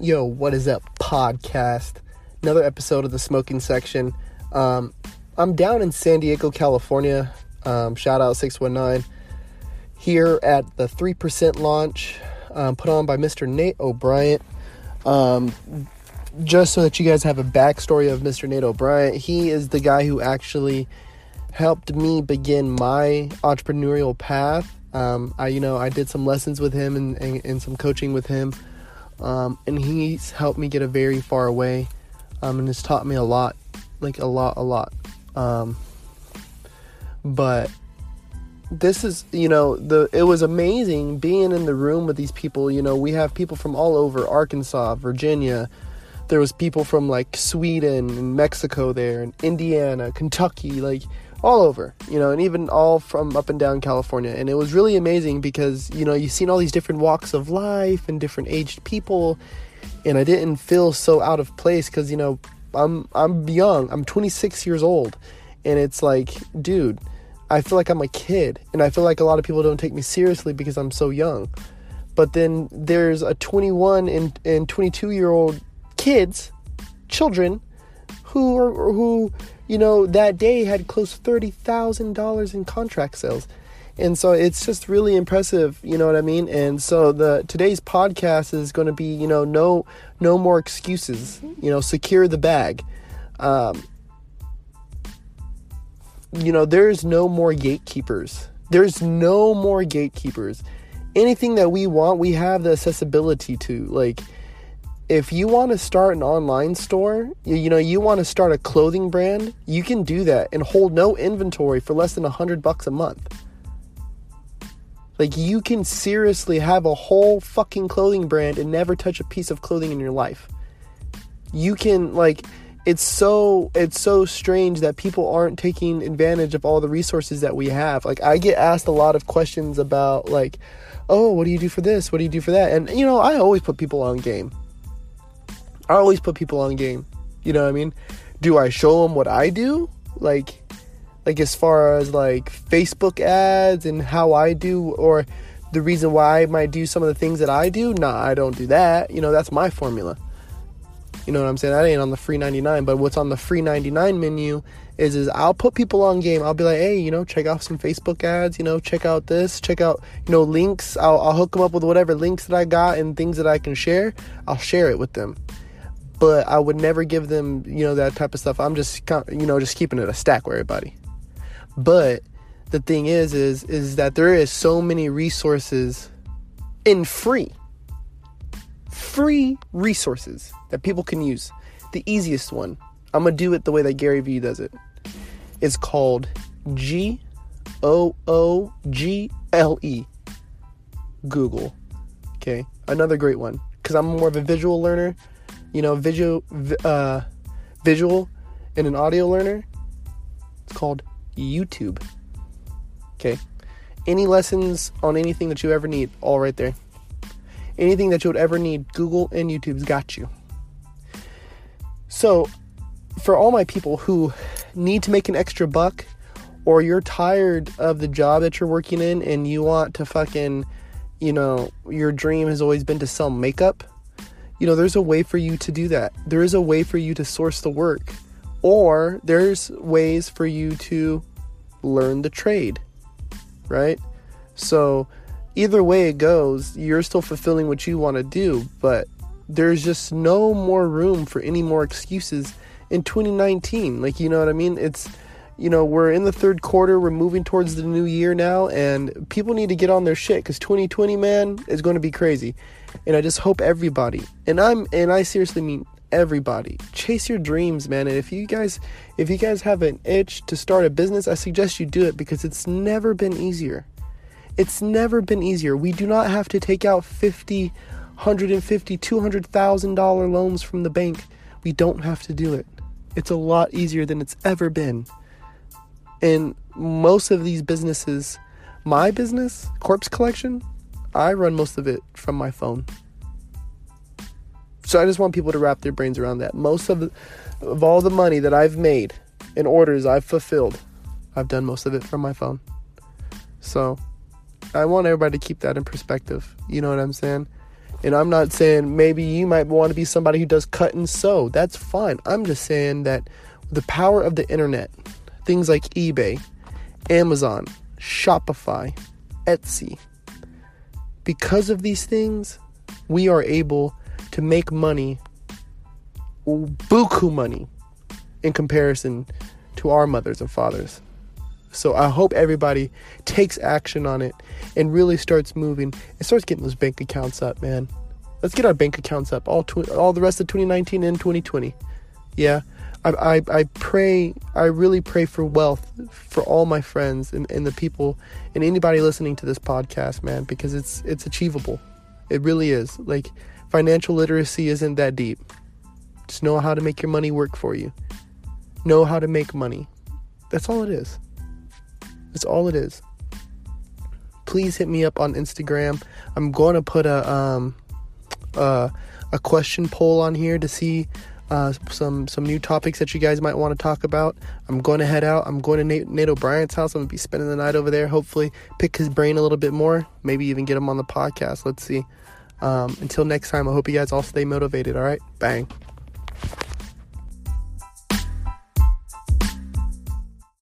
Yo, what is up, podcast? Another episode of the smoking section. Um, I'm down in San Diego, California. Um, shout out 619. Here at the 3% launch um, put on by Mr. Nate O'Brien. Um, just so that you guys have a backstory of Mr. Nate O'Brien, he is the guy who actually helped me begin my entrepreneurial path. Um, I, you know, I did some lessons with him and, and, and some coaching with him. Um, and he's helped me get a very far away um, and has taught me a lot like a lot a lot. Um, but this is you know the it was amazing being in the room with these people. You know we have people from all over arkansas virginia. There was people from like sweden and mexico there and indiana kentucky like all over, you know, and even all from up and down California. And it was really amazing because, you know, you've seen all these different walks of life and different aged people. And I didn't feel so out of place because, you know, I'm I'm young. I'm 26 years old. And it's like, dude, I feel like I'm a kid. And I feel like a lot of people don't take me seriously because I'm so young. But then there's a 21 and, and 22 year old kids, children, who who you know, that day had close $30,000 in contract sales. And so it's just really impressive, you know what I mean? And so the today's podcast is going to be, you know, no no more excuses, you know, secure the bag. Um, you know, there's no more gatekeepers. There's no more gatekeepers. Anything that we want, we have the accessibility to. Like if you want to start an online store, you, you know, you want to start a clothing brand, you can do that and hold no inventory for less than a hundred bucks a month. Like you can seriously have a whole fucking clothing brand and never touch a piece of clothing in your life. You can like it's so it's so strange that people aren't taking advantage of all the resources that we have. Like I get asked a lot of questions about like, "Oh, what do you do for this? What do you do for that?" And you know, I always put people on game. I always put people on game. You know what I mean? Do I show them what I do? Like, like as far as like Facebook ads and how I do, or the reason why I might do some of the things that I do? Nah, I don't do that. You know, that's my formula. You know what I'm saying? That ain't on the free 99, but what's on the free 99 menu is is I'll put people on game. I'll be like, hey, you know, check out some Facebook ads. You know, check out this. Check out you know links. I'll I'll hook them up with whatever links that I got and things that I can share. I'll share it with them but I would never give them, you know, that type of stuff. I'm just, you know, just keeping it a stack with everybody. But the thing is, is, is that there is so many resources in free, free resources that people can use. The easiest one, I'm gonna do it the way that Gary Vee does it. It's called G O O G L E. Google. Okay, another great one because I'm more of a visual learner you know, visual, uh, visual and an audio learner, it's called YouTube. Okay. Any lessons on anything that you ever need, all right there. Anything that you would ever need, Google and YouTube's got you. So, for all my people who need to make an extra buck, or you're tired of the job that you're working in and you want to fucking, you know, your dream has always been to sell makeup you know, there's a way for you to do that. There is a way for you to source the work, or there's ways for you to learn the trade, right? So, either way it goes, you're still fulfilling what you want to do, but there's just no more room for any more excuses in 2019. Like, you know what I mean? It's, you know, we're in the third quarter, we're moving towards the new year now, and people need to get on their shit because 2020, man, is going to be crazy. And I just hope everybody, and I'm, and I seriously mean everybody, chase your dreams, man. And if you guys, if you guys have an itch to start a business, I suggest you do it because it's never been easier. It's never been easier. We do not have to take out 50, 150, 200,000 dollar loans from the bank. We don't have to do it. It's a lot easier than it's ever been. And most of these businesses, my business, Corpse Collection, I run most of it from my phone. So I just want people to wrap their brains around that. Most of the, of all the money that I've made in orders I've fulfilled, I've done most of it from my phone. So I want everybody to keep that in perspective. You know what I'm saying? And I'm not saying maybe you might want to be somebody who does cut and sew. That's fine. I'm just saying that the power of the internet, things like eBay, Amazon, Shopify, Etsy, because of these things, we are able to make money, buku money, in comparison to our mothers and fathers. So I hope everybody takes action on it and really starts moving and starts getting those bank accounts up, man. Let's get our bank accounts up all tw- all the rest of 2019 and 2020. Yeah. I, I, I pray, I really pray for wealth for all my friends and, and the people and anybody listening to this podcast, man, because it's it's achievable. It really is. Like financial literacy isn't that deep. Just know how to make your money work for you. Know how to make money. That's all it is. That's all it is. Please hit me up on Instagram. I'm going to put a um uh, a question poll on here to see uh, some some new topics that you guys might want to talk about. I'm going to head out. I'm going to Nate, Nate O'Brien's house. I'm gonna be spending the night over there. Hopefully, pick his brain a little bit more. Maybe even get him on the podcast. Let's see. Um, until next time, I hope you guys all stay motivated. All right, bang.